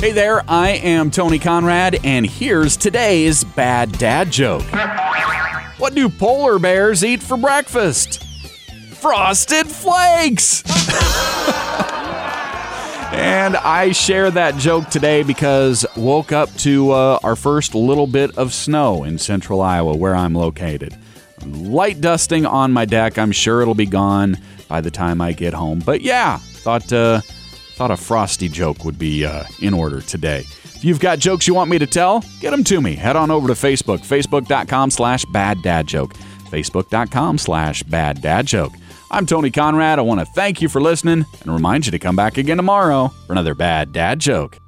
Hey there, I am Tony Conrad, and here's today's bad dad joke. What do polar bears eat for breakfast? Frosted Flakes! and I share that joke today because woke up to uh, our first little bit of snow in central Iowa where I'm located. Light dusting on my deck. I'm sure it'll be gone by the time I get home. But yeah, thought uh, thought a frosty joke would be uh, in order today. If you've got jokes you want me to tell, get them to me. Head on over to Facebook, facebook.com slash bad dad joke, facebook.com slash bad dad joke. I'm Tony Conrad. I want to thank you for listening and remind you to come back again tomorrow for another bad dad joke.